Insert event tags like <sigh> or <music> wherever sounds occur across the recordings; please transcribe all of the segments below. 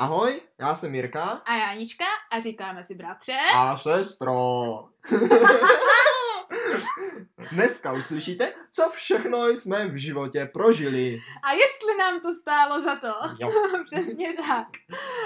Ahoj, já jsem Jirka. A já Anička a říkáme si bratře. A sestro. <laughs> Dneska uslyšíte, co všechno jsme v životě prožili. A jestli nám to stálo za to. Jo. <laughs> Přesně tak.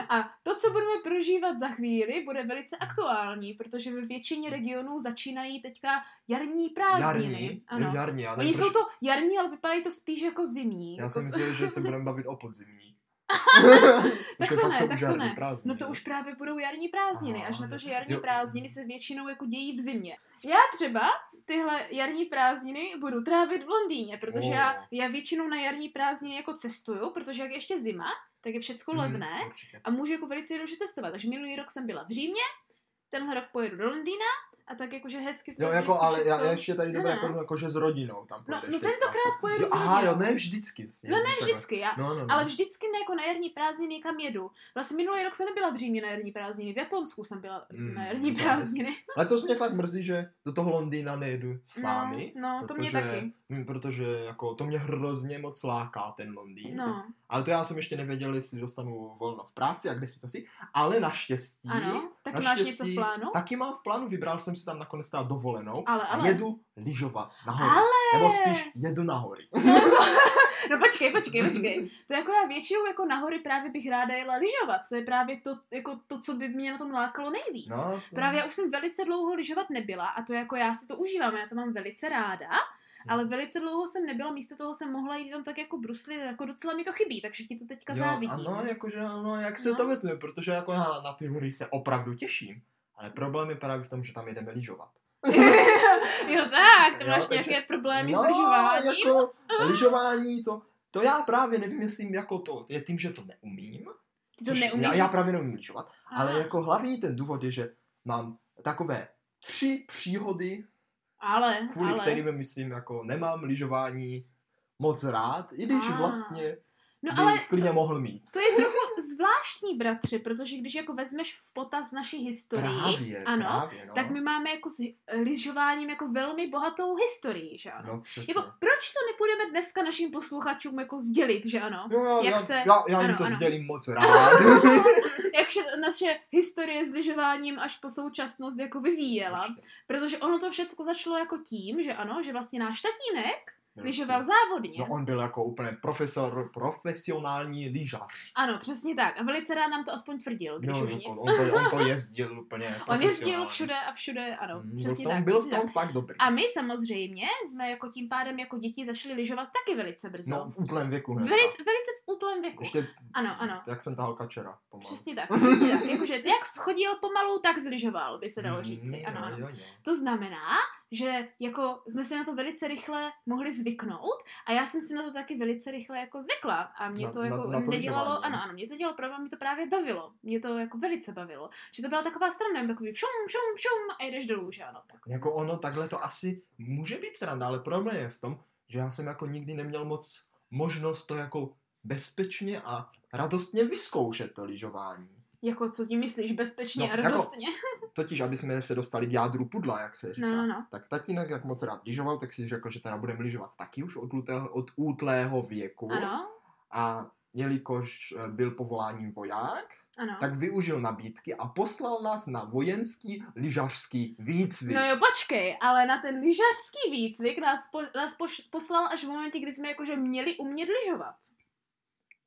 A to, co budeme prožívat za chvíli, bude velice aktuální, protože ve většině regionů začínají teďka jarní prázdniny. Jarní, Ano. jo, jarní, já Oni jsou proč- to jarní, ale vypadají to spíš jako zimní. Já jako jsem myslel, že se budeme <laughs> bavit o podzimní. <laughs> Tak to ne, tak to ne. prázdniny, No to už právě budou jarní prázdniny, Aha, až na to, že jarní Jo. prázdniny se většinou jako dějí v zimě. Já třeba tyhle jarní prázdniny budu trávit v Londýně, protože Oh. já, já většinou na jarní prázdniny jako cestuju, protože jak je ještě zima, tak je všecko Mhm, levné určitě. a můžu jako velice jednoduše cestovat. Takže minulý rok jsem byla v Římě, tenhle rok pojedu do Londýna a tak jakože hezky to Jo, jako, vždycky ale já, já ještě tady dobré No, no. jako, jako, že s rodinou tam No, no tentokrát pojedu jo, Aha, jo, ne vždycky. No ne vždycky, já, No, no, no. ale vždycky ne jako na jarní prázdniny někam jedu. Vlastně minulý rok jsem nebyla v Římě na jarní prázdniny, v Japonsku jsem byla Mm, na jarní to prázdniny. <laughs> Letos mě fakt mrzí, že do toho Londýna nejedu s vámi. No, no to mě protože, taky. hm, Protože jako to mě hrozně moc láká ten Londýn. No, Ale to já jsem ještě nevěděl, jestli dostanu volno v práci a kde si to si. Ale naštěstí, ano, tak máš naštěstí něco v plánu? taky mám v plánu, vybral jsem si tam nakonec teda dovolenou Ale, a ale. jedu lyžovat nahoru. Ale! Nebo spíš jedu na hory. <laughs> No počkej, počkej, počkej. To jako já většinou jako nahory právě bych ráda jela lyžovat. To je právě to, jako to, co by mě na tom lákalo nejvíc. No, no. Právě já už jsem velice dlouho lyžovat nebyla a to jako já si to užívám, já to mám velice ráda, ale velice dlouho jsem nebyla, místo toho jsem mohla jít tam tak jako bruslit, jako docela mi to chybí, takže ti to teďka Jo, závidím. ano, jakože ano, jak se No. to vezme, protože jako já na ty hory se opravdu těším. Ale problém je právě v tom, že tam jedeme lyžovat. <laughs> jo tak, to Jo, máš takže- nějaké problémy no, s lyžováním? jako lyžování, to, to já právě nevím, jestli jako to je tím, že to neumím. Ty to neumíš? Já, já právě neumím lyžovat, ale jako hlavní ten důvod je, že mám takové tři příhody, ale, kvůli ale. kterým myslím, jako nemám lyžování moc rád, i když Ah. vlastně No ale klidně mohl mít. to je trochu zvláštní, bratři, protože když jako vezmeš v potaz naši historii, Právě, ano, právě, no. tak my máme jako s lyžováním jako velmi bohatou historii, že ano? No, přesně. Jako, proč to nepůjdeme dneska našim posluchačům jako sdělit, že ano? Jo, jo, jak já, se- já, já jim ano, to ano. sdělím moc rád. <laughs> Jak se naše historie s lyžováním až po současnost jako vyvíjela. Protože ono to všechno začalo jako tím, že ano, že vlastně náš tatínek lyžoval závodně. No on byl jako úplně profesor, profesionální lyžař. Ano, přesně tak. A velice rád nám to aspoň tvrdil, když No, už on, nic. on, to, on to <laughs> jezdil úplně On jezdil všude a všude, ano, Mm, přesně tom, tak. byl v tom tak. fakt dobrý. A my samozřejmě jsme jako tím pádem jako děti začali lyžovat taky velice brzo. No, v útlém věku hned. velice, velice v útlém věku. Ještě, Ano, ano. jak jsem tahal kačera. Pomalu. Přesně tak, přesně tak. Jakože jak schodil pomalu, tak zlyžoval, by se dalo Mm, říci. Ano, ano. To znamená, že jako jsme si na to velice rychle mohli zvyknout a já jsem si na to taky velice rychle jako zvykla a mě Na- to na- jako na to nedělalo, lyžování, ano, no. ano, mě to dělalo problém, mě to právě bavilo. Mě to jako velice bavilo. Že to byla taková strana, takový šum, šum, šum a jdeš dolů, že ano. Tak. Jako ono, takhle to asi může být sranda, ale problém je v tom, že já jsem jako nikdy neměl moc možnost to jako bezpečně a radostně vyzkoušet to lyžování. Jako, co tím myslíš, bezpečně No, a jako- radostně? Totiž, aby jsme se dostali k jádru pudla, jak se říká. No, no, no. Tak tatínek, jak moc rád lyžoval, tak si řekl, že teda budeme lyžovat taky už od, útlého, od útlého věku. Ano, A jelikož eh, byl povoláním voják, ano. tak využil nabídky a poslal nás na vojenský lyžařský výcvik. No jo, počkej, ale na ten lyžařský výcvik nás, po, nás poš, poslal až v momentě, kdy jsme jakože měli umět lyžovat.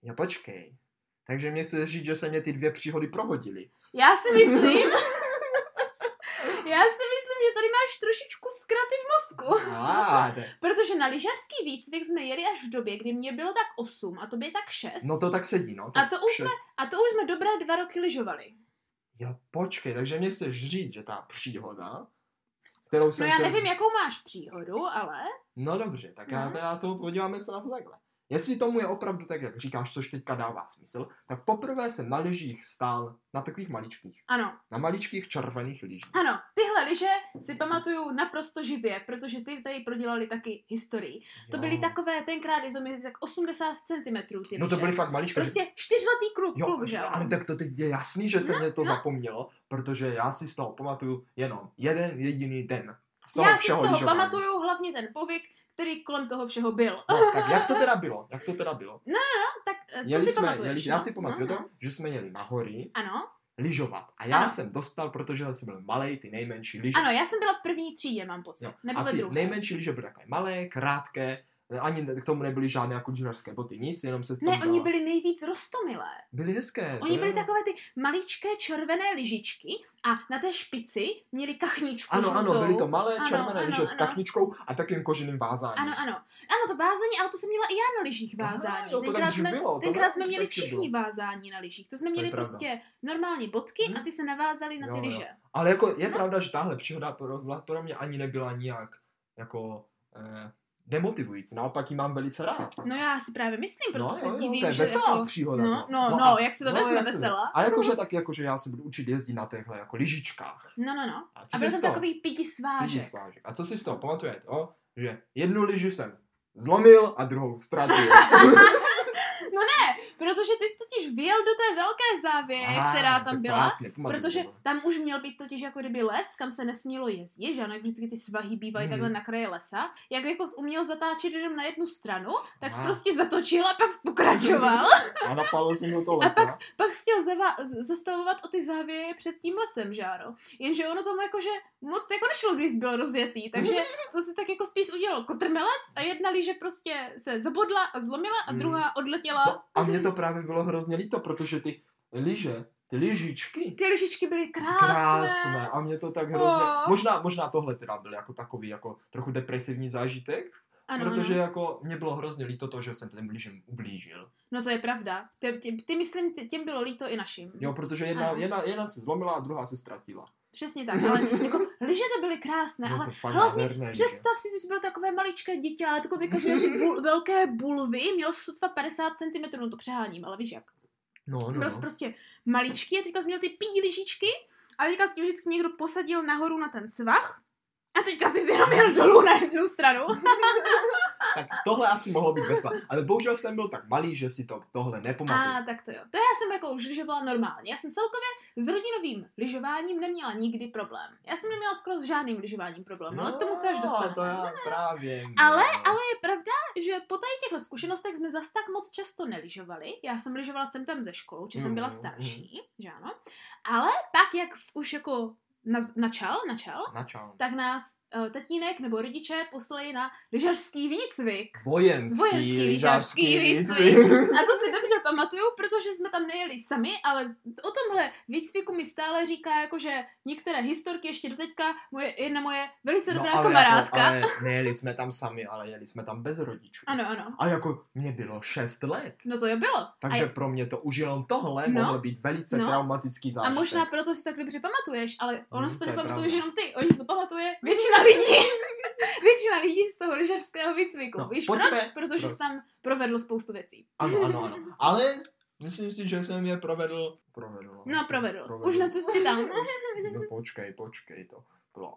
Ja počkej. Takže mě chceš říct, že se mě ty dvě příhody prohodily. Já si myslím, <laughs> já si myslím, že tady máš trošičku zkraty v mozku. Ah, Protože na lyžařský výcvik jsme jeli až v době, kdy mě bylo tak 8 a tobě tak 6. no to tak sedí, no. Tak a, to už jsme, a to už jsme dobré dva roky lyžovali. Jo, počkej, takže mě chceš říct, že ta příhoda, kterou No jsem... já chtěl- nevím, jakou máš příhodu, ale... No dobře, tak já No. teda to podíváme se na to takhle. Jestli tomu je opravdu tak, jak říkáš, což teďka dává smysl, tak poprvé jsem na lyžích stál na takových maličkých. Ano, Na maličkých červených lyžích. ano, tyhle lyže si pamatuju naprosto živě, protože ty tady prodělali taky historii. To Jo. byly takové, tenkrát je to měly tak 80 cm ty No to lyže. byly fakt maličké. Prostě čtyřletý kluk, Jo, kluk že ale tak to teď je jasný, že se No, mě to no. zapomnělo, protože já si z toho pamatuju jenom jeden jediný den. Z toho Já si z toho lyžování. pamatuju hlavně ten povyk, který kolem toho všeho byl. No, tak jak to <laughs> teda bylo? Jak to teda bylo? No, tak eh, co Jeli si jsme, pamatuješ? jeli, já no? si pamatuju no, to, no. že jsme jeli na hory Ano, lyžovat. A já Ano. jsem dostal, protože jsem byl malý, ty nejmenší lyže. ano, já jsem byla v první třídě, mám pocit. Jo. Nebo A ty druhé. nejmenší lyže byly takové malé, krátké, ani k tomu nebyly žádné jako lyžařské boty, nic, jenom se to Ne, oni byli nejvíc rostomilé. byly hezké. Oni to byli takové ty maličké červené lyžičky a na té špici měli kachničku Ano, ano, žlutou. byly to malé Ano, červené ano, lyže s ano. kachničkou a takým koženým vázáním. Ano, ano. Ano, to vázání, ale to jsem měla i já na lyžích Aha, vázání. to tak tenkrát jsme, bylo, to tenkrát jsme to měli všichni vázání na lyžích. To jsme měli pravda. prostě normální bodky Hm. a ty se navázali na ty Jo, jo. lyže. Ale jako je No. pravda, že tahle příhoda pro, pro mě ani nebyla nijak jako eh, demotivující. Naopak ji mám velice rád. No já si právě myslím, proto no, se jo, divím, to je že veselá jako... příhoda. No, no, no, a- jak si to vezme, jak se- veselá. A jakože tak, jakože já se budu učit jezdit na těchhle jako lyžičkách. No, no, no. A A byl toho? takový pidi svážek. svážek. A co si z toho pamatujete? O, že jednu lyži jsem zlomil a druhou ztratil. <laughs> Protože ty jsi totiž vyjel do té velké závěje, Aha, která tam to byla. Krásně, Protože to. tam už měl být totiž jako kdyby les, kam se nesmělo jezdit, že ano, jak vždycky ty svahy bývají Mhm. takhle na kraji lesa. Jak jako uměl zatáčet jenom na jednu stranu, tak jsi prostě zatočil a pak jsi pokračoval. <laughs> A napadl jsem do toho a lesa. pak, pak jsi chtěl zava- zastavovat o ty závěje před tím lesem, že ano. Jenže ono tomu jakože moc jako nešlo, když jsi byl rozjetý, takže <laughs> to si tak jako spíš udělal kotrmelec a jedna líže prostě se zabodla a zlomila a Mhm. druhá odletěla. No, a mně to právě bylo hrozně líto, protože ty lyže, ty lyžičky, Ty lyžičky byly krásné. krásné a mě to tak hrozně, Oh. možná, možná tohle teda byl jako takový jako trochu depresivní zážitek, Ano, protože ano. jako mě bylo hrozně líto to, že jsem těm lyžem ublížil. No to je pravda. Ty, ty, ty myslím, ty, těm bylo líto i našim. Jo, protože jedna, Ano. jedna, jedna se zlomila a druhá se ztratila. Přesně tak, ale <laughs> jako lyže to byly krásné, No ale to fakt hlavně nádherné. Představ si, ty jsi byl takové maličké dítě, ale jako teďka jsi měl ty bul, velké bulvy, měl sotva 50 cm, no to přeháním, ale víš jak. No, no, Byl jsi no. prostě maličký a teďka jsi měl ty pídí lyžičky a teďka jsi vždycky někdo posadil nahoru na ten svah a teďka jsi jenom jel dolů na jednu stranu. <laughs> Tak tohle asi mohlo být veselé. Ale bohužel jsem byl tak malý, že si to tohle nepamatuju. A tak to jo. To já jsem jako už lyžovala normálně. Já jsem celkově s rodinovým lyžováním neměla nikdy problém. Já jsem neměla skoro s žádným lyžováním problém, ale k tomu se až dostaneme. No, to já právě. Ale, no. ale je pravda, že po tady těchto zkušenostech jsme zas tak moc často nelyžovali. Já jsem lyžovala sem tam ze školu, či jsem byla Mhm, starší, že ano. Ale pak, jak už jako na, načal, načal, Načal. tak nás tatínek nebo rodiče poslali na lyžařský výcvik. Vojenský, Vojenský lyžařský výcvik. A to si dobře pamatuju, protože jsme tam nejeli sami, ale o tomhle výcviku mi stále říká, jako, že některé historky ještě doteďka moje, jedna moje velice dobrá ale kamarádka. Jako, ale nejeli jsme tam sami, ale jeli jsme tam bez rodičů. Ano, ano. A jako mě bylo 6 let. No to jo bylo. Takže a, pro mě to už jenom tohle No. mohl být velice No. traumatický a zážitek. možná proto si tak dobře pamatuješ, ale ono Hmm, si to to je nepamatuješ jenom ty, oni si to pamatuje většina lidí. většina lidí z toho lyžařského výcviku. No, Víš pojďme- proč? Protože pro- jsi tam provedl spoustu věcí. Ano, ano, ano. Ale myslím si, že jsem je provedl. Provedl. No, provedl. jsi. Už na cestě tam. No počkej, počkej, to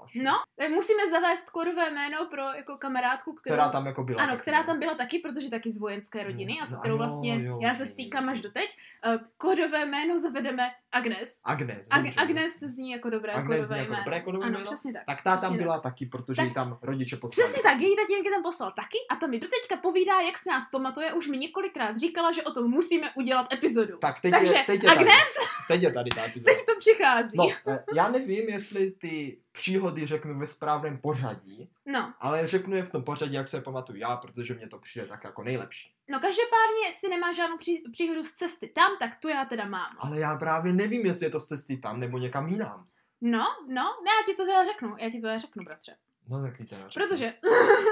až. No, tak musíme zavést kódové jméno pro jako kamarádku, kterou... Která tam jako byla. Ano, taky, která no. tam byla taky, protože taky z vojenské rodiny Mm, a s no, kterou jo, vlastně jo, já se stýkám až doteď. Uh, kódové jméno zavedeme Agnes. Agnes. Ag- dobře. Agnes zní jako dobré Agnes kódové zní jako jméno. dobré kódové ano, jméno? přesně tak. Tak ta tam Přesně byla taky, protože Tak- tam rodiče poslali. Přesně tak, její tatínek tam poslal taky a ta mi doteďka povídá, jak se nás pamatuje, už mi několikrát říkala, že o tom musíme udělat epizodu. Tak teď Takže je, teď je Agnes, tady. Teď je tady ta <laughs> epizoda. teď to přichází. No, eh, já nevím, jestli ty příhody řeknu ve správném pořadí, no, ale řeknu je v tom pořadí, jak se pamatuju já, protože mě to přijde tak jako nejlepší. no každopádně, si nemá žádnou pří, příhodu z cesty tam, tak tu já teda mám. Ale já právě nevím, jestli je to z cesty tam nebo někam jinam. No, no, ne, já ti to teda řeknu, já ti to teda řeknu, bratře. No tak teda řekni. Protože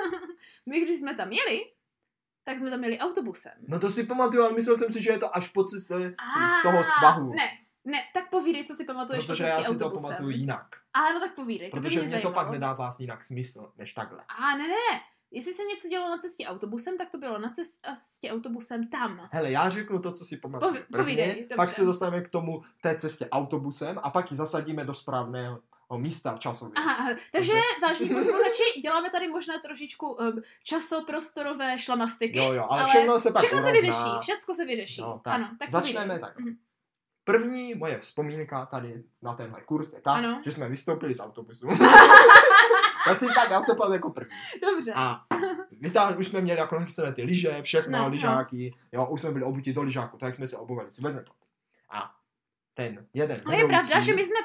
<laughs> my, když jsme tam jeli, tak jsme tam jeli autobusem. No to si pamatuju, ale myslel jsem si, že je to až po cestě z toho svahu. Ne, ne, tak povídej, co si pamatuješ protože o já si to autobusem. pamatuju jinak. A no tak povídej, to Protože mě mě to pak nedává vlastně jinak smysl, než takhle. A ne, ne. Jestli se něco dělo na cestě autobusem, tak to bylo na cestě autobusem tam. Hele, já řeknu to, co si pamatuju. Povi- prvně, povídej, pak se dostaneme k tomu té cestě autobusem a pak ji zasadíme do správného místa časově. Aha, takže vážení <laughs> posluchači, děláme tady možná trošičku um, časoprostorové šlamastiky. Jo, jo, ale, ale všechno se pak všechno se urovná. vyřeší, všechno se vyřeší. No, tak. Ano, tak Začneme tak. Mhm. První moje vzpomínka tady na tenhle kurz je ta, Ano. že jsme vystoupili z autobusu. <laughs> já si tak, já se pamatuju jako první. Dobře. A vytáhli, už jsme měli jako nachystané ty lyže, všechno, No, no, no. lyžáky, jo, už jsme byli obutí do lyžáku, tak jsme se obuvali, si nepamatuju. A ten jeden Ale je pravda, že my jsme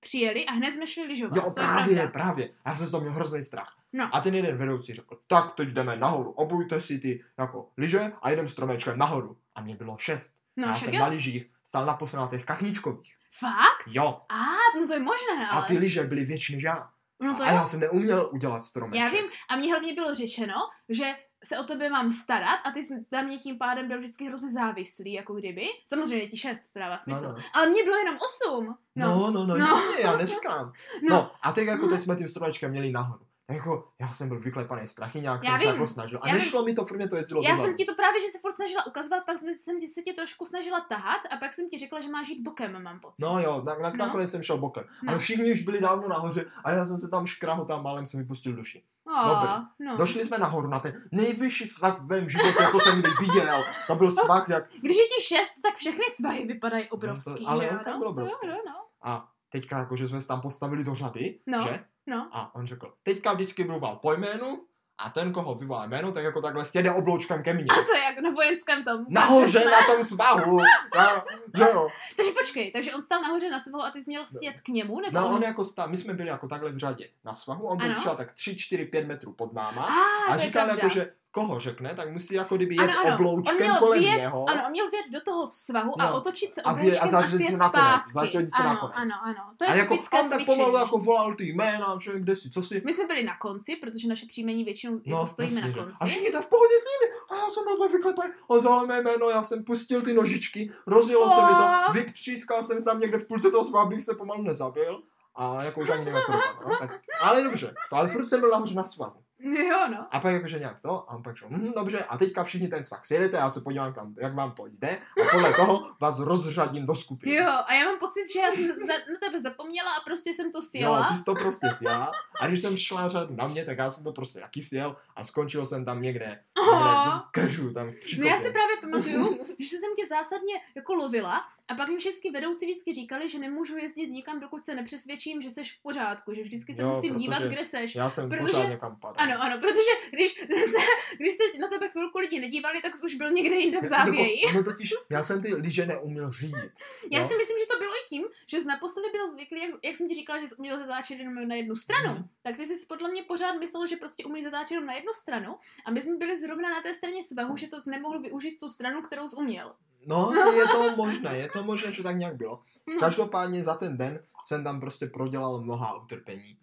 přijeli a hned jsme šli lyžovat. Jo, to právě, pravda. právě. Já jsem z toho měl hrozný strach. No. A ten jeden vedoucí řekl, tak teď jdeme nahoru, obujte si ty jako lyže a jdem stromečkem nahoru. A mě bylo šest. No, já jsem jo. na lyžích stál na posranatých kachničkových. Fakt? Jo. A, no to je možné, A ale. ty lyže byly větší než já. No to a jo. já jsem neuměl udělat stromeček. Já vím, a mně hlavně bylo řečeno, že se o tebe mám starat a ty jsi na mě tím pádem byl vždycky hrozně závislý, jako kdyby. Samozřejmě ti šest, to dává smysl. No, no. Ale mně bylo jenom osm. No, no, no, no, No. jasně, já neříkám. No, No. a teď jako teď jsme tím stromečkem měli nahoru. Jako já jsem byl vyklepaný strachy, nějak Já jsem se vím, jako snažil. A nešlo mi to, furt mě to jezdilo Já jsem ti to právě, že se furt snažila ukazovat, pak jsem, ti, se tě trošku snažila tahat a pak jsem ti řekla, že máš jít bokem, mám pocit. No jo, na, na, No. nakonec jsem šel bokem. No. Ale všichni už byli dávno nahoře a já jsem se tam škrahu tam málem jsem vypustil duši. Oh, dobrý. no. Došli jsme nahoru na ten nejvyšší svah v mém životě, co jsem kdy viděl. To byl svah jak... Když je ti šest, tak všechny svahy vypadají obrovský, No to- ale že on fakt byl obrovský. No, no, no. A teďka jako, že jsme se tam postavili do řady, No. že? No. A on řekl, teďka vždycky budu po jménu a ten, koho vyvolá jméno, tak jako takhle sjede obloučkem ke mně. A to je jak na vojenském tom. Nahoře na tom svahu. Na, jo. Takže počkej, takže on stál nahoře na svahu a ty jsi měl sjet k němu? Nebo No on... on jako stál, my jsme byli jako takhle v řadě na svahu, on byl Ano. třeba tak 3, 4, 5 metrů pod náma. A je říkal jako, že koho řekne, tak musí jako kdyby jet Ano, ano. On obloučkem měl kolem vjet- něho. Ano, on měl vjet do toho svahu a No. otočit se A vě- a obloučkem a, zařadit se sjet nakonec, zpátky. se ano, nakonec. ano, ano. To je A jako on tak cvičení. pomalu jako volal ty jména, že kde si, co si. My jsme byli na konci, protože naše příjmení většinou No, jako stojíme jasně, na konci. A všichni tam v pohodě síli. A já jsem byl takhle vyklepaný. On zvolal mé jméno, já jsem pustil ty nožičky, rozjelo se mi to, vypřískal jsem se tam někde v půlce toho svahu, abych se pomalu nezabil. A jako už ani nevím, jak to no, tak- Ale dobře, ale furt jsem byl nahoře na svahu. <laughs> Jo, no. A pak jakože nějak to, a on pak šel, hm, dobře, a teďka všichni ten svah sjedete, já se podívám, kam, jak vám to jde, a podle <laughs> toho vás rozřadím do skupiny. Jo, a já mám pocit, že já jsem za, na tebe zapomněla a prostě jsem to Jo, sjela. ty jsi to prostě sjela. A když jsem šla řadu na mě, tak já jsem to prostě taky sjel a skončil jsem tam někde, někde v keřu, tam v No já si právě pamatuju, <laughs> že jsem tě zásadně jako lovila a pak mi všichni vedoucí vždycky říkali, že nemůžu jezdit nikam, dokud se nepřesvědčím, že jsi v pořádku, že vždycky se Jo, musím dívat, kde seš. Já jsem Protože- pořád někam padal. Ano, ano, protože když <laughs> se, když se na tebe chvilku lidi nedívali, tak jsi už byl někde jinde v závěji. Jako, no totiž, já jsem ty lyže neuměl řídit. Já jo. si myslím, že to bylo i tím, že jsi naposledy byl zvyklý, jak, jak jsem ti říkala, že jsi uměl zatáčet jenom na jednu stranu, Mhm. tak ty jsi podle mě pořád myslel, že prostě umíš zatáčet jenom na jednu stranu a my jsme byli zrovna na té straně svahu, že to nemohl využít tu stranu, kterou jsi uměl. No, je to možné, je to možné, že tak nějak bylo. Každopádně za ten den jsem tam prostě prodělal mnoha utrpení.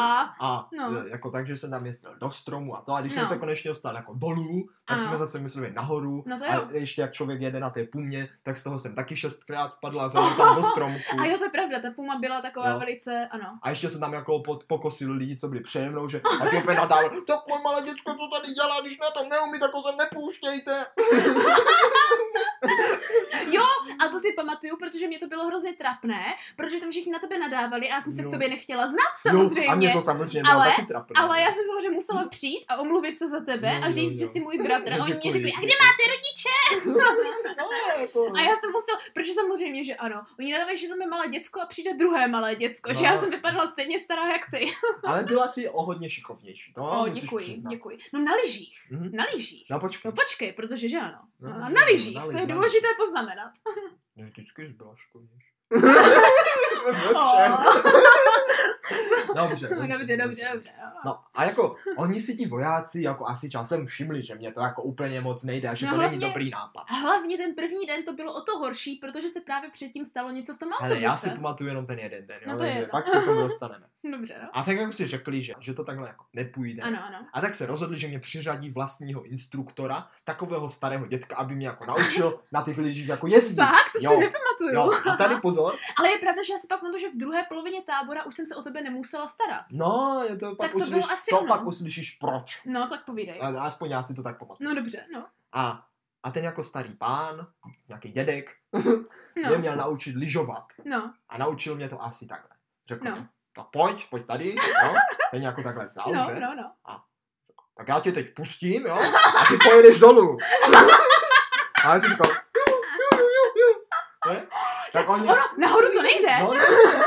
A... A No. no. jako takže jsem tam jezdil do stromu a to. A když no. Jsem se konečně dostal jako dolů, tak Ano. jsme zase museli jít nahoru. No to a jo. ještě jak člověk jede na té pumě, tak z toho jsem taky šestkrát padla <laughs> a jsem tam do stromku. A jo, to je pravda, ta puma byla taková Jo. velice, ano. A ještě jsem tam jako pod, pokosil lidi, co byli přede mnou, že a ti opět nadával, takové malé děcko, co tady dělá, když na tom neumí, tak ho sem nepouštějte. <laughs> Jo, a to si pamatuju, protože mě to bylo hrozně trapné, protože tam všichni na tebe nadávali a já jsem se Jo. k tobě nechtěla znát samozřejmě. Jo, a mě to samozřejmě bylo ale- taky trapné. Ale já jsem samozřejmě musela přijít a omluvit se za tebe Jo, a říct, jo, že jo. jsi můj bratr. A <laughs> oni mě řekli, a kde máte rodiče? No, <laughs> A já jsem musela, protože samozřejmě, že ano. Oni nadávají, že tam je malé děcko a přijde druhé malé děcko, že No. já jsem vypadala stejně stará jak ty. <laughs> Ale byla si o hodně šikovnější. To o, děkuji, děkuji. No na lyžích, Mhm. na lyžích. No počkej. No počkej, protože že ano. No, No, no, no, na lyžích, to je důležité poznamenat. Ne, vždycky šikovnější. <laughs> Ve všem. <laughs> Dobře, <laughs> Oh. Dobře, dobře, dobře. No a jako oni si ti vojáci jako asi časem všimli, že mě to jako úplně moc nejde a že No, to není hlavně- dobrý nápad. Hlavně ten první den to bylo o to horší, protože se právě předtím stalo něco v tom autobuse. Ale já si pamatuju jenom ten jeden den, jo, No je takže jedno. pak se k tomu dostaneme. <laughs> Dobře, no. A tak jako si řekli, že, že to takhle jako nepůjde. Ano, ano. A tak se rozhodli, že mě přiřadí vlastního instruktora, takového starého dětka, aby mě jako naučil <laughs> na těch lyžích jako jezdit. Fakt? To Jo. si nepamatuju. Jo, a tady pozor, Ale je pravda, že já si pak pamatuju, že v druhé polovině tábora už jsem se o tebe nemusela starat. no, je to pak Tak to uslyš, bylo asi to ono. pak uslyšíš proč. No, tak povídej. A, aspoň já si to tak pamatuju. No dobře, no. A, a ten jako starý pán, nějaký dědek, <laughs> No, mě měl naučit lyžovat. no, A naučil mě to asi takhle. Řekl No. no. mě, tak pojď, pojď tady, jo. <laughs> Ten jako takhle vzal, no, že? no, no. Tak já tě teď pustím, jo. A ty pojedeš dolů. <laughs> a já jsem říkal, ju, ju, ju, ju. Ne? Tak on mě, Ono, nahoru to nejde. no, ne, ne.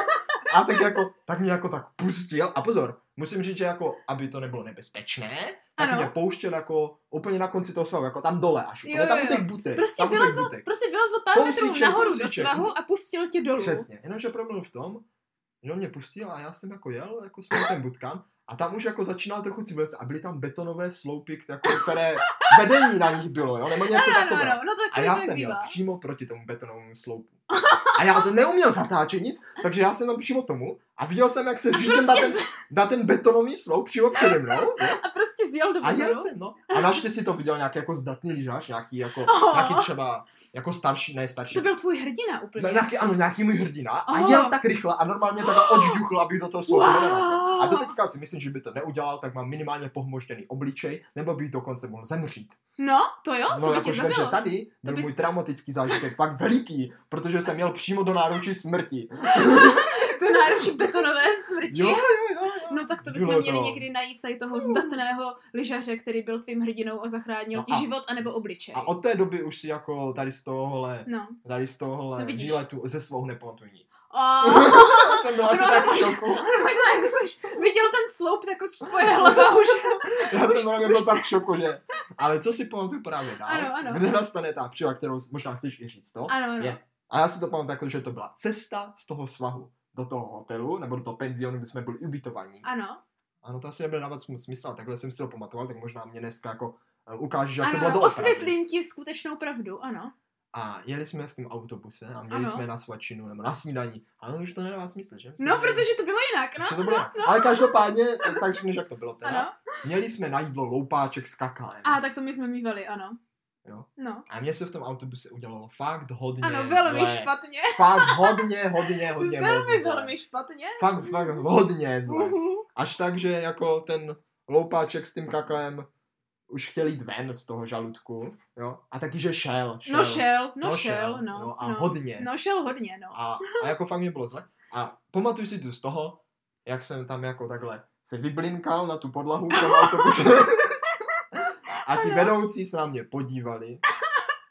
A tak jako, tak mě jako tak pustil. A pozor, musím říct, že jako, aby to nebylo nebezpečné, tak Ano. mě pouštěl jako úplně na konci toho svahu, jako tam dole až, Jo, tam jo, u těch jo. butek. Prostě tam vylezl, prostě vylezl pár metrů Kousíček, nahoru do kousíček. svahu a pustil tě dolů. Přesně, jenomže problém byl v tom, že on mě pustil a já jsem jako jel jako směrem těm budkám a tam už jako začínal trochu civilizace a byly tam betonové sloupy, jako, které vedení na nich bylo, jo, nebo něco takového. ano, no tak A já jsem jel přímo proti tomu betonovému sloupu. A já jsem neuměl zatáčet nic, takže já jsem tam přímo tomu a viděl jsem, jak se řídím na, prostě ten, na ten betonový sloup přímo přede mnou. Jo? A prostě zjel do A jel jsem, no. A naštěstí to viděl nějaký jako zdatný lyžař, nějaký jako, <laughs> Oh. nějaký třeba, jako starší, ne starší. To byl tvůj hrdina úplně. Ne, nějaký, ano, nějaký můj hrdina a Oh. jel tak rychle a normálně takhle odžduchl, abych do toho sloupu Wow. A do teďka si myslím, že by to neudělal, tak mám minimálně pohmožděný obličej, nebo bych dokonce mohl zemřít. No, to jo, to No, by tě jakože takže zabilo. tady byl bys- můj traumatický zážitek fakt veliký, protože jsem měl přímo do náručí smrti. <laughs> To náručí betonové smrti. Jo. jo. No tak to bychom Bylo měli to. někdy najít tady toho zdatného lyžaře, který byl tvým hrdinou a zachránil No ti a- život anebo obličej. A od té doby už si jako tady z tohohle, No. tady z tohohle No vidíš. výletu ze svou nepamatuju nic. A <laughs> jsem byl asi No, tak v možná- šoku. možná jak jsi viděl ten sloup, už tvoje hlava už... <laughs> Já Už- jsem už byl tak v šoku, že... Ale co si pamatuju právě dál, Ano, ano. kde nastane ta příhoda, kterou možná chceš i říct to, Ano, ano. je, a já si to pamatuju jako, že to byla cesta z toho svahu do toho hotelu, nebo do toho penzionu, kde jsme byli ubytovaní. Ano. Ano, to asi nebude dávat smysl, a takhle jsem si to pamatoval, tak možná mě dneska jako eh, ukážeš, jak to bylo Ano, doopravdy. osvětlím ti skutečnou pravdu, ano. A jeli jsme v tom autobuse a měli Ano. jsme na svačinu nebo na snídaní. Ale už to nedává smysl, že? Jsme No, měli- protože to bylo jinak, no. že to bylo jinak. Ale každopádně, tak, tak řekneš, jak to bylo teda. Ano. Měli jsme na jídlo loupáček s kakaem. A tak to my jsme mývali, ano. Jo. No. A mně se v tom autobuse udělalo fakt hodně Ano, velmi zle. špatně. Fakt hodně, hodně, hodně velmi, velmi špatně. Fakt, fakt hodně zle. Až tak, že jako ten loupáček s tím kakaem už chtěl jít ven z toho žaludku, jo? A taky, že šel. šel. No šel, no, No šel, šel, no. no, a no. hodně. No šel hodně, no. A, a jako fakt mě bylo zle. A pamatuju si tu z toho, jak jsem tam jako takhle se vyblinkal na tu podlahu v tom autobuse. <laughs> a ti Ano. vedoucí se na mě podívali,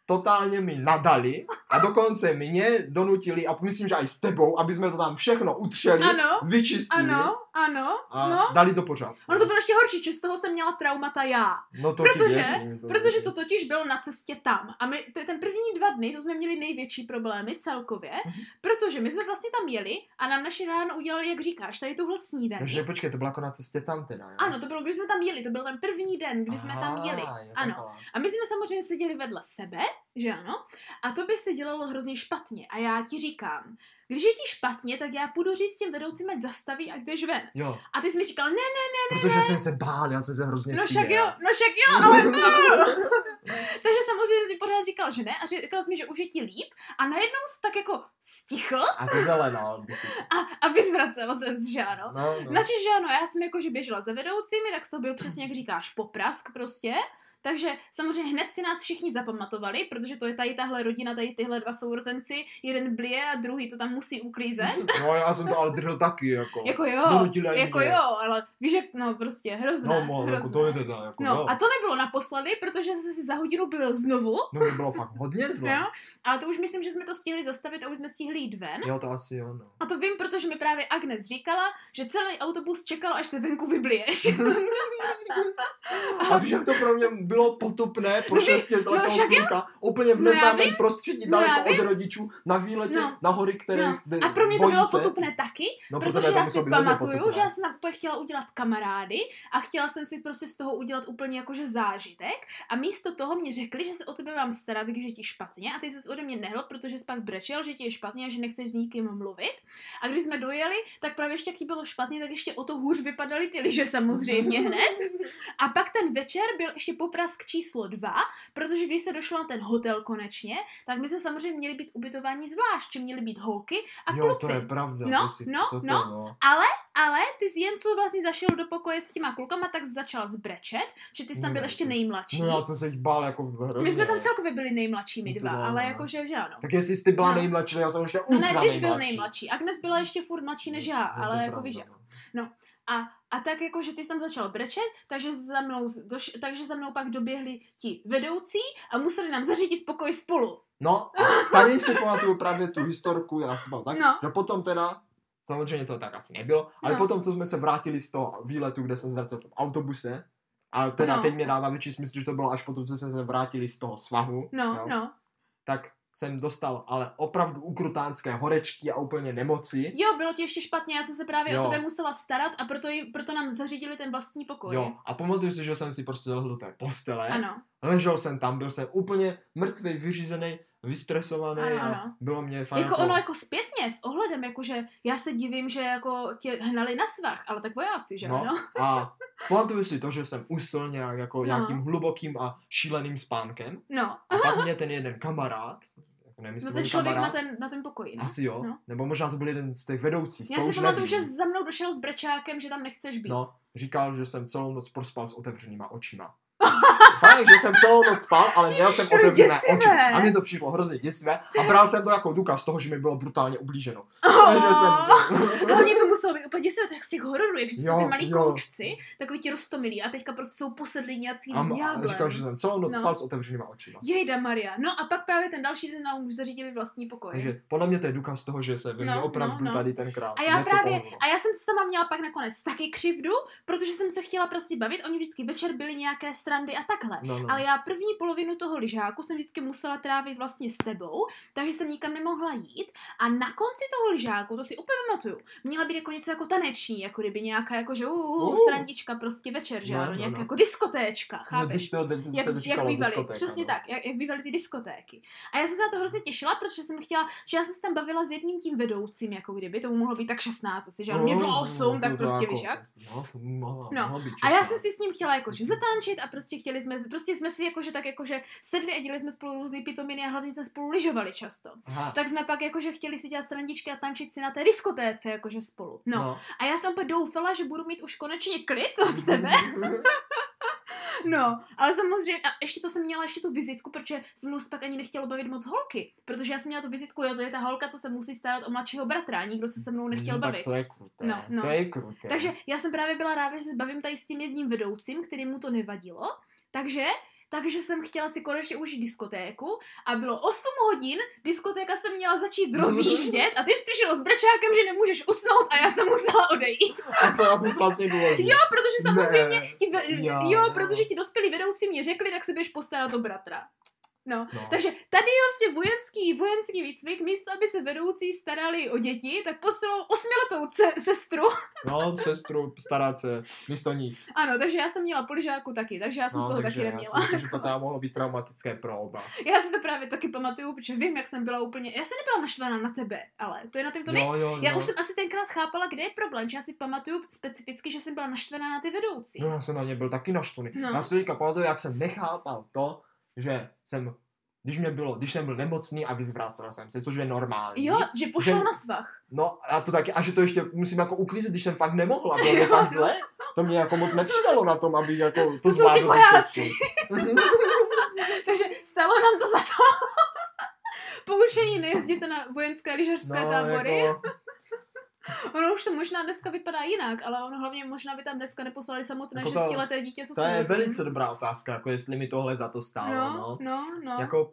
totálně mi nadali a dokonce mě donutili, a myslím, že i s tebou, aby jsme to tam všechno utřeli, Ano, vyčistili ano, ano, a no. dali do pořádku. Ono to bylo ještě horší, že z toho jsem měla traumata já. no to protože- věřím, to Protože věřím. to totiž bylo na cestě tam. A my t- ten první dva dny, to jsme měli největší problémy celkově, Mhm. protože my jsme vlastně tam jeli a nám naši ráno udělali, jak říkáš, tady tuhle snídaní. Takže počkej, to bylo jako na cestě tam teda, jo? Ano, to bylo, když jsme tam jeli, to byl ten první den, kdy jsme tam jeli. Aha, je Ano. A my jsme samozřejmě seděli vedle sebe, že ano? A to by se dělalo hrozně špatně. A já ti říkám, když je ti špatně, tak já půjdu říct těm vedoucím, ať zastaví a jdeš ven. Jo, A ty jsi mi říkal, ne, ne, protože jsem se bál, já jsem se hrozně no však jo, no však jo, ale... <laughs> Takže samozřejmě jsi pořád říkal, že ne a říkal jsi mi, že už je ti líp a najednou jsi tak jako stichl A se zelenal. <laughs> a, a vyzvracel se, že ano. No, no. Načež, že ano, já jsem jako, že běžela za vedoucími, tak to byl přesně, jak říkáš, poprask prostě. Takže samozřejmě hned si nás všichni zapamatovali, protože to je tady tahle rodina, tady tyhle dva sourozenci, jeden blije a druhý to tam musí uklízet. <laughs> No já jsem to ale držel taky, jako. Jako jo, jako jo, ale víš, jak, no prostě hrozné, No, mo, jako hrozné. to je teda, jako No jo. a to nebylo naposledy, protože jsi si za hodinu byl znovu, No mi bylo fakt hodně zle. jo, ale to už myslím, že jsme to stihli zastavit a už jsme stihli jít ven. Jo, to asi jo, no. A to vím, protože mi právě Agnes říkala, že celý autobus čekal, až se venku vybliješ. <laughs> A víš, jak to pro mě bylo potupné po No víš, šesti no jo. kluka, úplně v No já neznámém vím. prostředí, No já daleko od rodičů, na výletě, No. na hory, které No. A pro mě to bylo se. potupné taky, No, protože to já si pamatuju, potupné. že já jsem chtěla udělat kamarády a chtěla jsem si prostě z toho udělat úplně jakože zážitek a místo toho mě řekli, že se o tebe mám starat, když je ti špatně a ty jsi ode mě nehl, protože jsi pak brečel, že ti je špatně a že nechceš s nikým mluvit. A když jsme dojeli, tak právě ještě jak bylo špatně, tak ještě o to hůř vypadaly ty lyže samozřejmě hned. <laughs> A pak ten večer byl ještě poprask číslo dva, protože když se došlo na ten hotel konečně, tak my jsme samozřejmě měli být ubytování zvlášť, že měli být holky a Jo, kluci. to je pravda. No, to si, no, to, to, no. no. Ale, ale ty jsi jen co vlastně zašel do pokoje s těma klukama, tak začal zbrečet, že ty jsi tam byl No, ještě nejmladší. No já jsem se jich bál jako hrozně. my jsme tam celkově byli nejmladší my No dva, jo, ale no. jakože, že ano. Tak jestli jsi ty byla No. nejmladší, já jsem ještě No ultra ne, ty jsi byl nejmladší. Agnes byla ještě furt mladší než já, No, ale jako víš, no. A, a tak jako, že ty jsi tam začal brečet, takže za mnou, doš, takže za mnou pak doběhli ti vedoucí a museli nám zařídit pokoj spolu. No, tady si pamatuju právě tu historku, já si pamatuju tak, No. že potom teda, samozřejmě to tak asi nebylo, ale No. potom, co jsme se vrátili z toho výletu, kde jsem ztratil v tom autobuse, A teda No. teď mě dává větší smysl, že to bylo až potom, co jsme se vrátili z toho svahu. No, jo, no. Tak jsem dostal ale opravdu ukrutánské horečky a úplně nemoci. Jo, bylo ti ještě špatně, já jsem se právě Jo. o tebe musela starat a proto, jí- proto nám zařídili ten vlastní pokoj. Jo, a pamatuju si, že jsem si prostě lehl do té postele, Ano, ležel jsem tam, byl jsem úplně mrtvý, vyřízený, vystresovaný Ano, a ano. bylo mě fajn. jako ono jako zpětně, s ohledem, jakože já se divím, že jako tě hnali na svah, ale tak vojáci, že No, ano? a pamatuju si to, že jsem usl nějak jako No. nějakým hlubokým a šíleným spánkem. No, A pak mě ten jeden kamarád, jako nevím, no to ten člověk kamarád, na ten, na ten pokoj, no. asi jo, No. nebo možná to byl jeden z těch vedoucích, Já to si už pamatuju, nevím. že za mnou došel s brečákem, že tam nechceš být. No, říkal, že jsem celou noc prospal s otevřenýma očima. Fajn, že jsem celou noc spal, ale měl jsem otevřené oči. A mně to přišlo hrozně děsivé a bral jsem to jako důkaz toho, že mi bylo brutálně ublíženo. <laughs> Oh, jsem... Hlavně to muselo být úplně děsivé, tak z těch hororů, jak jsou ty malí koučci, takový ti rostomilí a teďka prostě jsou posedlí nějací ďáblem. říkal, že jsem celou noc No. spal s otevřenýma očima. Jejda Maria. No a pak právě ten další den nám už zařídili vlastní pokoj. Takže podle mě to je důkaz toho, že se ve No, opravdu no, no. tady tenkrát A já něco právě, pohnulo. a já jsem se sama měla pak nakonec taky křivdu, protože jsem se chtěla prostě bavit, oni vždycky večer byly nějaké srandy a takhle. No, no. Ale já první polovinu toho lyžáku jsem vždycky musela trávit vlastně s tebou, takže jsem nikam nemohla jít. A na konci toho lyžáku, to si úplně pamatuju, měla být jako něco jako taneční, jako kdyby nějaká jako, že uh, uh, srandička prostě večer, že No, ano, no, nějaká no. jako diskotéčka, No, chápeš? když to, jak, to jak říkalo bývaly, přesně no. tak, jak, jak bývaly ty diskotéky. A já jsem se na to hrozně těšila, protože jsem chtěla, že já jsem se tam bavila s jedním tím vedoucím, jako kdyby, tomu mohlo být tak 16 asi, že ano, mě bylo 8, tak to prostě jako- víš jak. No, to mohlo, No, být A já 16. jsem si s ním chtěla jakože zatančit a prostě chtěli jsme, prostě jsme si jakože tak jakože sedli a dělali jsme spolu různý pitominy a hlavně jsme spolu lyžovali často. Aha, Tak jsme pak jakože chtěli si dělat srandičky a tančit si na té diskotéce jakože spolu. No. A já jsem úplně doufala, že budu mít už konečně klid od <laughs> tebe. <laughs> No, ale samozřejmě, a ještě to jsem měla ještě tu vizitku, protože se mnou se pak ani nechtělo bavit moc holky, protože já jsem měla tu vizitku, jo, to je ta holka, co se musí starat o mladšího bratra, a nikdo se se mnou nechtěl no, bavit. Tak to je kruté, No, no. to je kruté. Takže já jsem právě byla ráda, že se bavím tady s tím jedním vedoucím, který mu to nevadilo. Takže takže jsem chtěla si konečně užít diskotéku a bylo 8 hodin, diskotéka se měla začít rozjíždět a ty jsi přišel s brečákem, že nemůžeš usnout a já jsem musela odejít. A to je vlastně důležité. Jo, protože samozřejmě Ne, ti, já, jo, protože ti dospělí vedoucí mě řekli, tak se běž postarat o bratra. No. No. Takže tady je vlastně vojenský, vojenský výcvik, místo aby se vedoucí starali o děti, tak poslal osmiletou ce- sestru. No, sestru, starat se místo nich. Ano, takže já jsem měla poližáku taky, takže já jsem No, toho taky já neměla. si myslím, že to teda mohlo být traumatické pro oba. Já si to právě taky pamatuju, protože vím, jak jsem byla úplně... Já jsem nebyla naštvaná na tebe, ale to je na tím to nej... Jo, jo, Já no. už jsem asi tenkrát chápala, kde je problém, že já si pamatuju specificky, že jsem byla naštvaná na ty vedoucí. No, já jsem na ně byl taky naštvaný. No. Já si pamatuju, jak jsem nechápal to, že jsem, když mě bylo, když jsem byl nemocný a vyzvrácel jsem se, což je normální. Jo, že pošel Že- na svah. No a to taky, a že to ještě musím jako uklízet, když jsem fakt nemohla, bylo <laughs> to fakt no. zle. To mě jako moc nepřidalo na tom, aby jako to, To jsou ty zvládl tu cestu. <laughs> Takže stalo nám to za to. <laughs> Poučení nejezdíte na vojenské lyžařské no, tábory. jako, Ono už to možná dneska vypadá jinak, ale ono hlavně možná by tam dneska neposlali samotné Jako šestileté dítě, co to je velice dobrá otázka, jako jestli mi tohle za to stálo, No, no. no, no. Jako,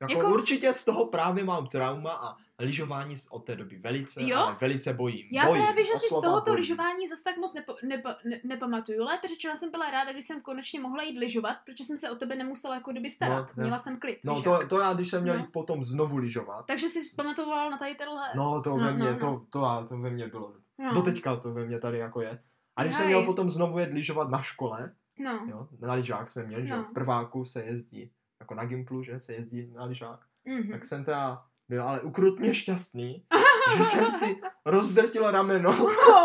jako, Jako- určitě z toho právě mám trauma a lyžování od té doby velice, Jo? ale velice bojím. Já bojím, právě, že si z tohoto bojím. lyžování zase tak moc nepo, nepo, ne, nepamatuju. Lépe řečeno, jsem byla ráda, když jsem konečně mohla jít lyžovat, protože jsem se o tebe nemusela jako kdyby starat. No, Měla jsem klid. No to, to já, když jsem měl No. jít potom znovu lyžovat, Takže jsi pamatovala na tady tenhle. no to No, ve mně, no, no. To, to, já- to ve mně bylo. no. Doteďka to ve mně tady jako je. A když jsem Jaj. měl potom znovu jet lyžovat na škole, no. jo, na lyžák jsme měli, že No. v prváku se jezdí, jako na Gimplu, že se jezdí na lyžák, Mhm. tak jsem teda byl ale ukrutně šťastný, <laughs> že jsem si rozdrtil rameno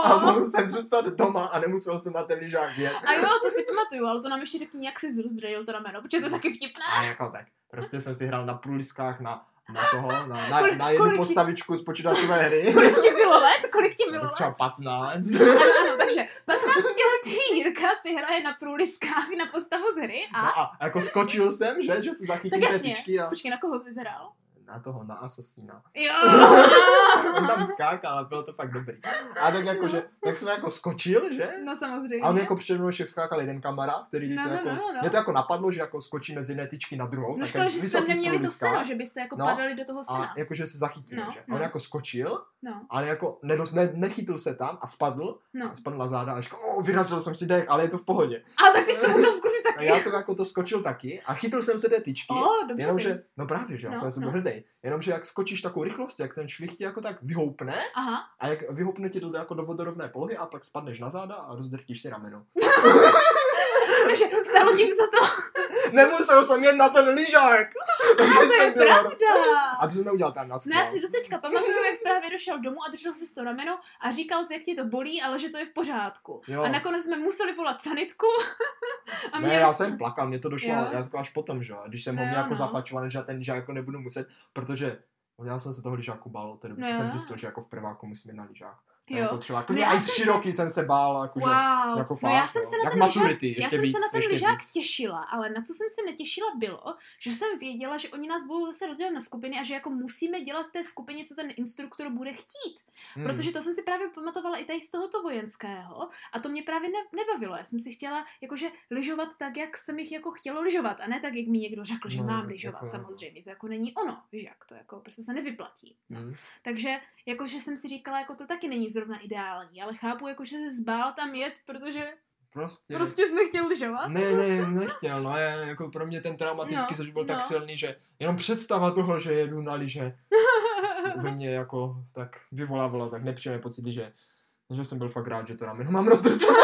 a mohl jsem zůstat doma a nemusel jsem na ten lyžák jet. A jo, to si pamatuju, ale to nám ještě řekni, jak jsi zrozdrojil to rameno, protože to je taky vtipné. A jako tak. Prostě jsem si hrál na průliskách na, na toho, na, na, Kolik- na jednu kolik ti- postavičku z počítačové hry. Kolik ti bylo let? Kolik ti bylo let? třeba 15. Ano, ano, takže 15-letý Jirka si hraje na průliskách na postavu z hry a... No a jako skočil jsem, že, že si zachytím Tak jasně. a Počkej, na koho jsi hrál? Na toho, na Asasína. Jo! <laughs> jsem tam skákal a bylo to fakt dobrý. A tak jako, že, tak jsem jako skočil, že? No samozřejmě. A on jako přede mnou ještě skákal jeden kamarád, který No, to no, jako, no, no, no. mě to jako napadlo, že jako skočíme z jedné tyčky na druhou. No škoda, že jste neměli to seno, že byste jako No. padali do toho A sena. jakože se zachytil, No, že? A no. on jako skočil, No, ale jako nedos, ne, nechytil se tam a spadl, no. a spadl na záda a říkal, o, vyrazil jsem si dech, ale je to v pohodě. A tak ty jsi to musel <laughs> zkusit <laughs> A taky. já jsem jako to skočil taky a chytil jsem se té tyčky. O, dobře ty. Jenomže, no právě, že já No, jsem, jsem no. hrdý. Jenomže jak skočíš takovou rychlostí, jak ten švih ti jako tak vyhoupne Aha. a jak vyhoupne ti to jako do vodorovné polohy a pak spadneš na záda a rozdrtíš si rameno. <laughs> Takže stálo ti za to. Nemusel jsem jet na ten lyžák. <laughs> A to je pravda. A to jsem neudělal tam na No schvál. já si doteďka pamatuju, jak právě došel domů a držel si to rameno a říkal si, jak ti to bolí, ale že to je v pořádku. Jo. A nakonec jsme museli volat sanitku. <laughs> A Ne, já jsem plakal, mě to došlo já jako až potom, že. Když jsem ho No měl jako no. zafačovaný, že já ten lyžák jako nebudu muset, protože já jsem se toho lyžáku bál, od té doby No jsem zjistil, že jako v prváku musím jít na lyžák. Jo. Jako třeba, No klidně já i jsem tři se- roky jsem se bál, jakože, Wow. jako no já fakt, jsem jo. se na ten maturity, lyžák, já ještě jsem víc, se na ten ještě lyžák těšila, ale na co jsem se netěšila bylo, že jsem věděla, že oni nás budou zase rozdělat na skupiny a že jako musíme dělat v té skupině, co ten instruktor bude chtít. Hmm. Protože to jsem si právě pamatovala i tady z tohoto vojenského a to mě právě ne, nebavilo. Já jsem si chtěla jakože lyžovat tak, jak jsem jich jako chtěla lyžovat a ne tak, jak mi někdo řekl, že No, mám lyžovat. jako- samozřejmě, to jako není ono, že jak to jako prostě se nevyplatí. Hmm. Takže jakože jsem si říkala, jako to taky není zrovna ideální, ale chápu, jako, že se zbál tam jet, protože Prostě, prostě jsi nechtěl lyžovat. Ne, ne, nechtěl, no je, jako pro mě ten traumatický No, no, byl tak no. silný, že jenom představa toho, že jedu na lyže, <laughs> ve mně jako tak vyvolávala tak nepříjemné pocity, že, že jsem byl fakt rád, že to rameno mám rozdrcené.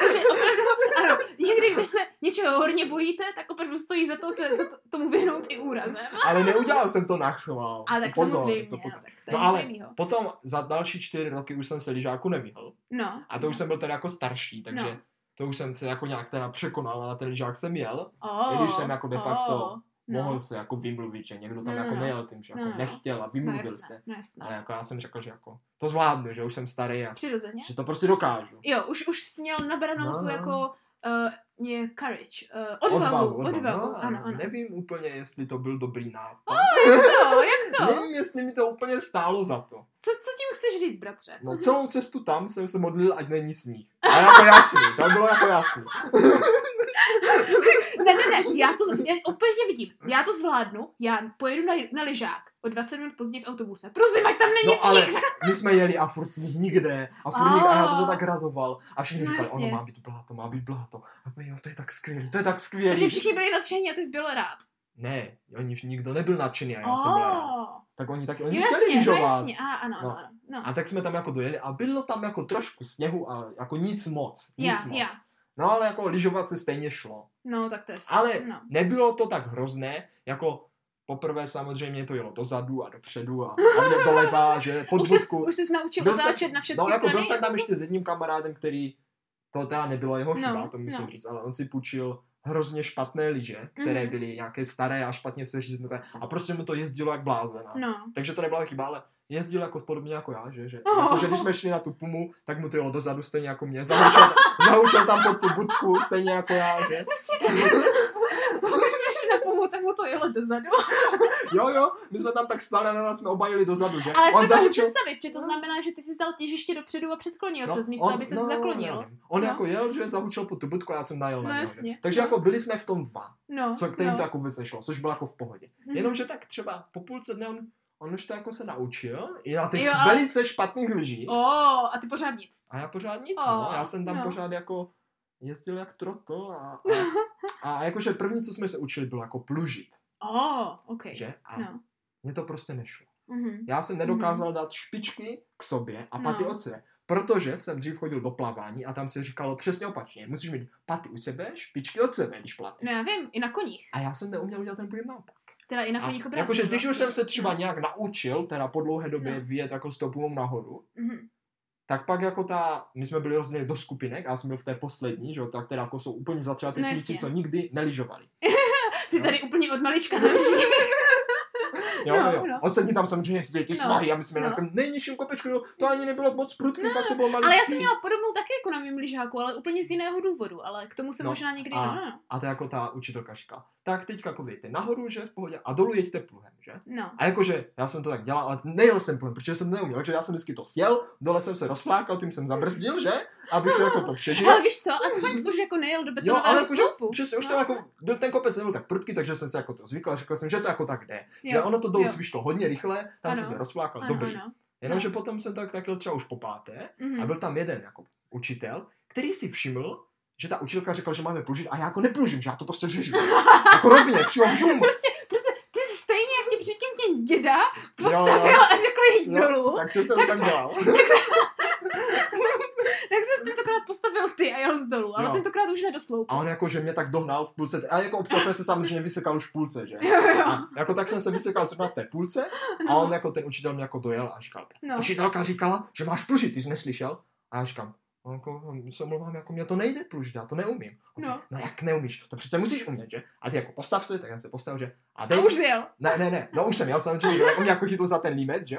Takže opravdu, ano, někdy, když se něčeho hodně bojíte, tak opravdu stojí za to se za to, tomu vyhnout i úrazem. Ale neudělal jsem to na schvál. A tak pozor, samozřejmě, to no, pozor. tak to No ale jinýho. potom za další čtyři roky už jsem se lyžáku nevyhl. No. A to už jsem byl teda jako starší, takže No. to už jsem se jako nějak teda překonal a na ten lyžák jsem jel. Oh, I když jsem jako de facto oh, no. Mohl se jako vymluvit, že někdo tam No, no, jako no. nejel tím, že jako No, no. nechtěl a No vymluvil jasné, se. no jasné. Ale jako já jsem řekl, že jako to zvládnu, že už jsem starý a Přirozeně. že to prostě dokážu. Jo, už, už jsi měl nabranou No, tu no. jako uh, je courage, uh, odvahu, odvahu, odvahu. No, ano, ano. Nevím úplně, jestli to byl dobrý nápad. No, jak to? Nevím, jestli mi to úplně stálo za to. Co, co tím chceš říct, bratře? No celou cestu tam jsem se modlil, ať není sníh. A jako jasný, to bylo jako jasný. <laughs> <laughs> Ne, ne, ne, já to já úplně vidím. Já to zvládnu, já pojedu na, na lyžák o 20 minut později v autobuse. Prosím, ať tam není No sníh. ale <laughs> my jsme jeli a furt sníh nikde. A furt nikde. A já jsem se tak radoval. A všichni No říkali, jasně. ono má být bláto, má být bláto. A já, jo, to je tak skvělý, to je tak skvělý. Takže všichni byli nadšení a ty jsi byl rád. Ne, oni nikdo nebyl nadšený a já jsem byl rád. Oh. Tak oni taky, oni Jo, chtěli jasně, no lyžovat. jasně, a, ano, ano, No. ano. No. A tak jsme tam jako dojeli a bylo tam jako trošku sněhu, ale jako nic moc. Nic Já, moc. já. No ale jako lyžovat se stejně šlo. No, tak to je... Ale no. nebylo to tak hrozné, jako poprvé samozřejmě to jelo dozadu a dopředu a, <laughs> a doleva, že pod Už jsi, už jsi naučil otáčet na všechny No jako byl jsem tam ještě s jedním kamarádem, který, to teda nebylo jeho No, chyba, to musím no. říct, ale on si půjčil hrozně špatné lyže, které Mhm. byly nějaké staré a špatně seříznuté a prostě mu to jezdilo jak blázen. No. Takže to nebyla chyba, ale jezdil jako podobně jako já, že, že, Oh. <laughs> jako, že když jsme šli na tu pumu, tak mu to jelo dozadu stejně jako mě, zahučel, <laughs> zahučel tam pod tu budku stejně jako já, že. <laughs> Když jsme šli na pomu, tak mu to jelo dozadu. Jo, jo, my jsme tam tak stále na nás jsme oba jeli dozadu, že. Ale On si zahučel- představit, že to znamená, že ty jsi dal těžiště dopředu a předklonil se z místa, on- aby se no, zaklonil. nevím. On No. jako jel, že zahučel pod tu budku a já jsem najel No na něho. Takže No. jako byli jsme v tom dva, No, co, kterým no. to jako vůbec nešlo, což bylo jako v pohodě. Mhm. Jenomže tak třeba po půlce dne on, on už to jako se naučil i na těch Jo, ale- velice špatných lyžích. O, a ty pořád nic. A já pořád nic, O, no. Já jsem tam no. pořád jako jezdil jak trotl a, a, <laughs> a jakože první, co jsme se učili, bylo jako plužit, O, ok. že? A No. mně to prostě nešlo. Mhm. Já jsem nedokázal dát špičky k sobě a paty No. od sebe. Protože jsem dřív chodil do plavání a tam se říkalo přesně opačně. Musíš mít paty u sebe, špičky od sebe, když plaveš. No já vím, i na koních. A já jsem neuměl udělat ten pohyb naopak. Teda i na A koních obrázky. jakože když už vlastně. jsem se třeba No. nějak naučil, teda po dlouhé době No. vyjet jako s tou pumou nahoru, Mhm. tak pak jako ta, my jsme byli rozděleni do skupinek a já jsem byl v té poslední, že jo, tak teda jako jsou úplně No začátečníci, jasně. co nikdy neližovali. <laughs> Ty No. tady úplně od malička. <laughs> Jo, No, jo. no. Ostatní tam samozřejmě jezdili ty No, svahy a my jsme no. na takovém nejnižším kopečku, jo, to ani nebylo moc prudký, fakt to bylo maličký. Ale já jsem měla podobnou taky jako na mým lyžáku, ale úplně z jiného důvodu, ale k tomu se No, možná někdy... a- No, no. A to jako ta učitelka říká, tak teď jako vyjďte nahoru, že v pohodě, a dolů jeďte pluhem, že? No. A jakože já jsem to tak dělal, ale nejel jsem pluhem, protože jsem neuměl, takže já jsem vždycky to sjel, dole jsem se rozflákal, tím jsem zabrzdil, že? Abych to jako to přežil. Ale víš co, aspoň už jako nejel do Jo, betonového ale jakože, sloupu. přesně, už No. to jako, byl ten kopec nebyl tak prudký, takže jsem se jako to zvykl a řekl jsem, že to jako tak jde. Že Jo, ono to dolů vyšlo hodně rychle, tam jsem se rozflákal, Ano, dobrý. ano. Jenomže potom jsem tak, tak třeba už po páté Mhm. a byl tam jeden jako učitel, který si všiml, že ta učitelka řekla, že máme plužit a já jako neplužím, že já to prostě řežu. <laughs> jako rovně, přímo v <laughs> žumu. Prostě, prostě, ty jsi stejně jak ti předtím tě děda Jo, postavil jo. a řekl jít dolů, takže jsem tak tak dělal. <laughs> tak se tentokrát postavil ty a jel z dolů, ale Jo. tentokrát už nedosloup. A on jako, že mě tak dohnal v půlce, a jako občas jsem se samozřejmě vysekal už v půlce, že? Jo, jo. A jako tak jsem se vysekal zrovna v té půlce a on jako ten učitel mě jako dojel a říkal, No. učitelka říkala, že máš plužit, ty jsi neslyšel? A já říkám, no, jako, se omlouvám, jako mě to nejde plužit, já to neumím. A ty, No. no. jak neumíš? To přece musíš umět, že? A ty jako postav se, tak já se postavil, že? A A dej, už jel. ne, ne, ne, no už jsem jel samozřejmě, on mě jako chytl za ten límec, že?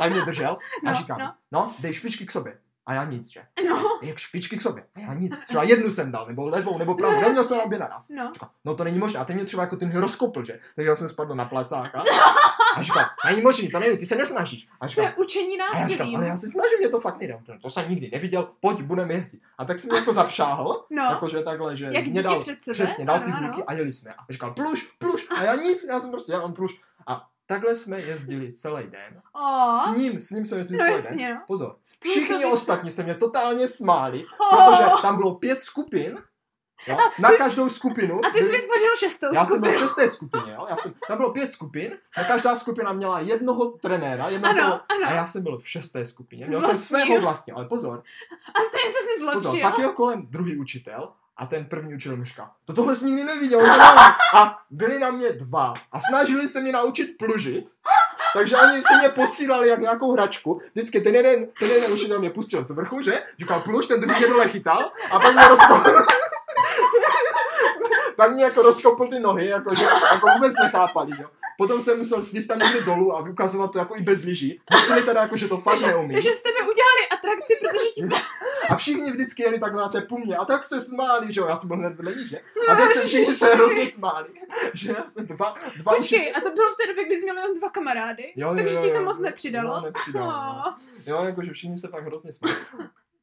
Tak mě držel a No, říkám, no. no, dej špičky k sobě. A já nic, že? No, Jak špičky k sobě. A já nic. Třeba jednu jsem dal, nebo levou, nebo pravou. Neměl jsem obě naraz. no. Říkal, no to není možné. A ty mě třeba jako ten rozkopl, že? Takže já jsem spadl na placáka. <laughs> A říkal, není možný, to není, ty se nesnažíš. A To říkal, je učení a já násilím. ale já se snažím, mě to fakt nejde. To jsem nikdy neviděl, pojď, budeme jezdit. A tak jsem mě jako zapšáhl, No, jakože takhle, že jak mě dal, před sebe. přesně, dal ty ano, ano. bulky a jeli jsme. A říkal, pluš, pluš. A já nic, já jsem prostě, já mám pluš. A takhle jsme jezdili celý den. O, S ním, s ním jsem jezdil no celý den. jasně, no. Pozor, všichni ostatní se mě totálně smáli, O, protože tam bylo pět skupin, jo, na každou skupinu. A ty jsi vytvořil šestou já jsem byl v šesté skupině, jo, já jsem, tam bylo pět skupin, na každá skupina měla jednoho trenéra, jednoho Ano, toho, ano. a já jsem byl v šesté skupině. Měl jsem Vlastního. svého vlastně, ale pozor, A stejně jsi si pozor, zlepšil. pak jel kolem druhý učitel a ten první učitel mi říká, to tohle jsi nikdy neviděl, to nevím." a byli na mě dva a snažili se mě naučit plužit, takže oni se mě posílali jak nějakou hračku. Vždycky ten jeden, ten jeden učitel mě pustil z vrchu, že? Říkal pluž, ten druhý mě dole chytal a pak mě rozkopl. Pak mě jako rozkopl ty nohy, jako, že, jako vůbec nechápali, že? Potom jsem musel slíst tam někde dolů a ukazovat to jako i bez lyží. Zjistili teda jako, že to fakt neumím. Takže jste mi udělali atrakci, protože ti <laughs> A všichni vždycky jeli takhle na té pumě a tak se smáli, že jo, já jsem byl hned vedle nich, že? A tak se všichni se hrozně smáli, že já jsem dva, dva Počkej, a to bylo v té době, kdy jsi měl jenom dva kamarády? Jo, jo, takže jo, ti to jo. moc nepřidalo? No, nepřidalo, no. Oh. Jo, jakože všichni se fakt hrozně smáli.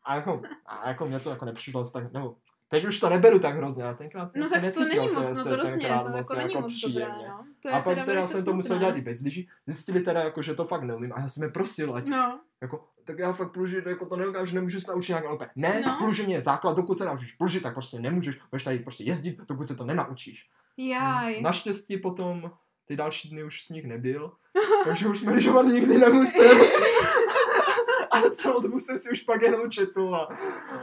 A jako, a jako mě to jako nepřišlo tak, nebo teď už to neberu tak hrozně, ale tenkrát No tak to není se, moc, no to rozně, to moc jako není moc dobré, příjemně. no. To je A pak teda teda jsem to musel smutné. dělat i bez lyží. Zjistili teda, jako, že to fakt neumím a já jsem je prosil, ať No, jako, tak já fakt plužit, jako to nedokážu, nemůžu se naučit nějak lépe. Ne, No. plužení je základ, dokud se naučíš plužit, tak prostě nemůžeš, budeš tady prostě jezdit, dokud se to nenaučíš. jaj. Naštěstí potom ty další dny už sníh nebyl, <laughs> takže už jsme lyžovat nikdy nemuseli. <laughs> Ale <laughs> celou dobu jsem si už pak jenom četl a,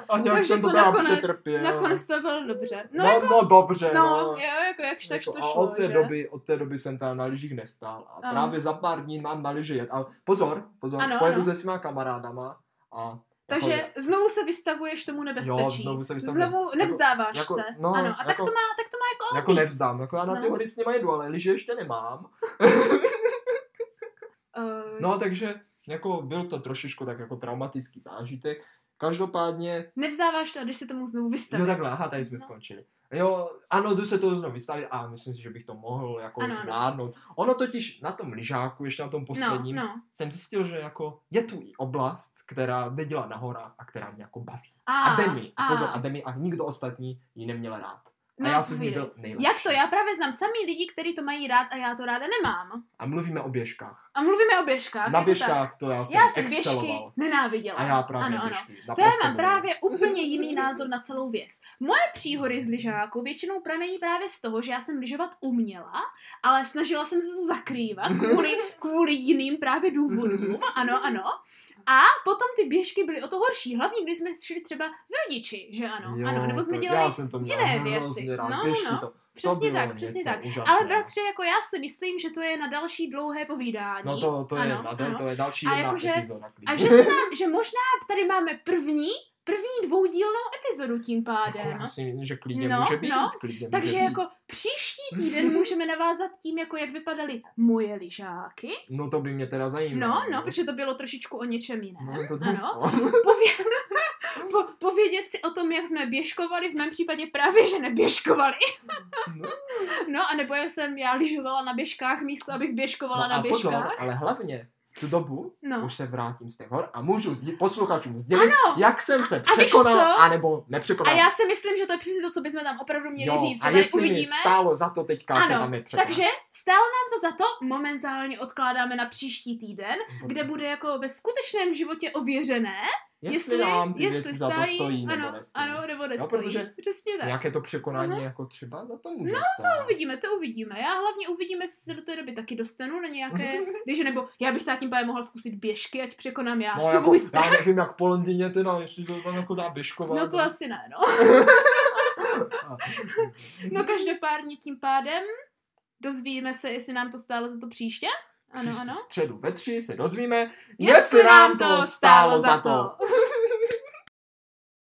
a nějak Takže jsem to to teda nakonec, přetrpěl. nakonec to bylo dobře. No, no, jako, no, dobře, no, no. jo, jako jakž tak to Jako, šlo, a od té, že? doby, od té doby jsem tam na lyžích nestál. A Ano. právě za pár dní mám na lyži jet. Ale pozor, pozor, Ano, pojedu ano. se svýma kamarádama a Takže jako, znovu se vystavuješ tomu nebezpečí. Jo, znovu se vystavuju. Znovu Jako- nevzdáváš jako- se. no, ano, a tak jako- to má, tak to má jako, jako být. nevzdám. Jako já na ty No. hory s nima jedu, ale lyže ještě nemám. Uh, <laughs> No, takže jako byl to trošičku tak jako traumatický zážitek. Každopádně, Nevzdáváš to, když se tomu znovu vystavíš. jo takhle, aha, tady jsme No. skončili. Jo, ano, jdu se to znovu vystavit a myslím si, že bych to mohl jako Ano, ano. zvládnout. Ono totiž na tom lyžáku, ještě na tom No, posledním, no. jsem zjistil, že jako je tu i oblast, která jde dělat na horách a která mě jako baví. A, A jde mi, a. pozor, a jde mi a nikdo ostatní ji neměl rád. A No, já jsem v ní povídej. byl nejlepší. Jak to? Já právě znám samý lidi, kteří to mají rád a já to ráda nemám. A mluvíme o běžkách. A mluvíme o běžkách. Na tak. běžkách to já jsem, Já jsem běžky exceloval. nenáviděla. A já právě ano, ano. běžky. To já mám miluji. právě úplně jiný názor na celou věc. Moje příhody z lyžáku většinou pramení právě z toho, že já jsem lyžovat uměla, ale snažila jsem se to zakrývat kvůli, kvůli jiným právě důvodům. Ano, ano. A potom ty běžky byly o to horší, hlavně když jsme šli třeba s rodiči, že ano, Jo, ano, nebo jsme to, dělali já jsem to měl jiné věci. rád. No, Běžky no. to, to Přesně bylo tak, přesně tak. úžasného. Ale bratře, jako já si myslím, že to je na další dlouhé povídání. No to, to je, ano, jedna, ano. to je další A jedna jakože- epizoda. A že, se nám, <laughs> že možná tady máme první, první dvoudílnou epizodu tím Jako pádem. já si myslím, že klidně No, může být. no. Klidně Takže může být. jako příští <laughs> týden můžeme navázat tím, jako jak vypadaly moje lyžáky. No to by mě teda zajímalo. No, no, protože to bylo trošičku o něčem jiném. No, to ano. ano. <laughs> Pově... <laughs> po, povědět si o tom, jak jsme běžkovali, v mém případě právě, že neběžkovali. no, No a nebo jsem já lyžovala na běžkách místo, abych běžkovala No na a pozor, běžkách. ale hlavně tu dobu No. už se vrátím z těch hor a můžu posluchačům sdělit, Ano. jak jsem se překonal, co? anebo A nepřekonal. já si myslím, že to je přesně to, co bychom tam opravdu měli jo, říct. a jestli mi uvidíme. stálo za to teďka se tam je překonat. takže stálo nám to za to, momentálně odkládáme na příští týden, kde bude jako ve skutečném životě ověřené, jestli, nám ty jestli věci za to stojí, ano, nebo nestojí. ano, nebo nestojí. protože Přesně tak. Nějaké to překonání jako třeba za to může No, stát. Uvidíme, to uvidíme. Já hlavně uvidíme, jestli se do té doby taky dostanu na nějaké, <laughs> když nebo já bych tím pádem mohla zkusit běžky, ať překonám já No, svůj jako, já strach. nevím, jak po Londýně teda, jestli to tam jako dá běžkovat. No to asi ne, no. <laughs> No každopádně tím pádem dozvíme se, jestli nám to stálo za to příště. Ano, ano. středu ve tři se dozvíme, jestli nám to stálo za to. <laughs>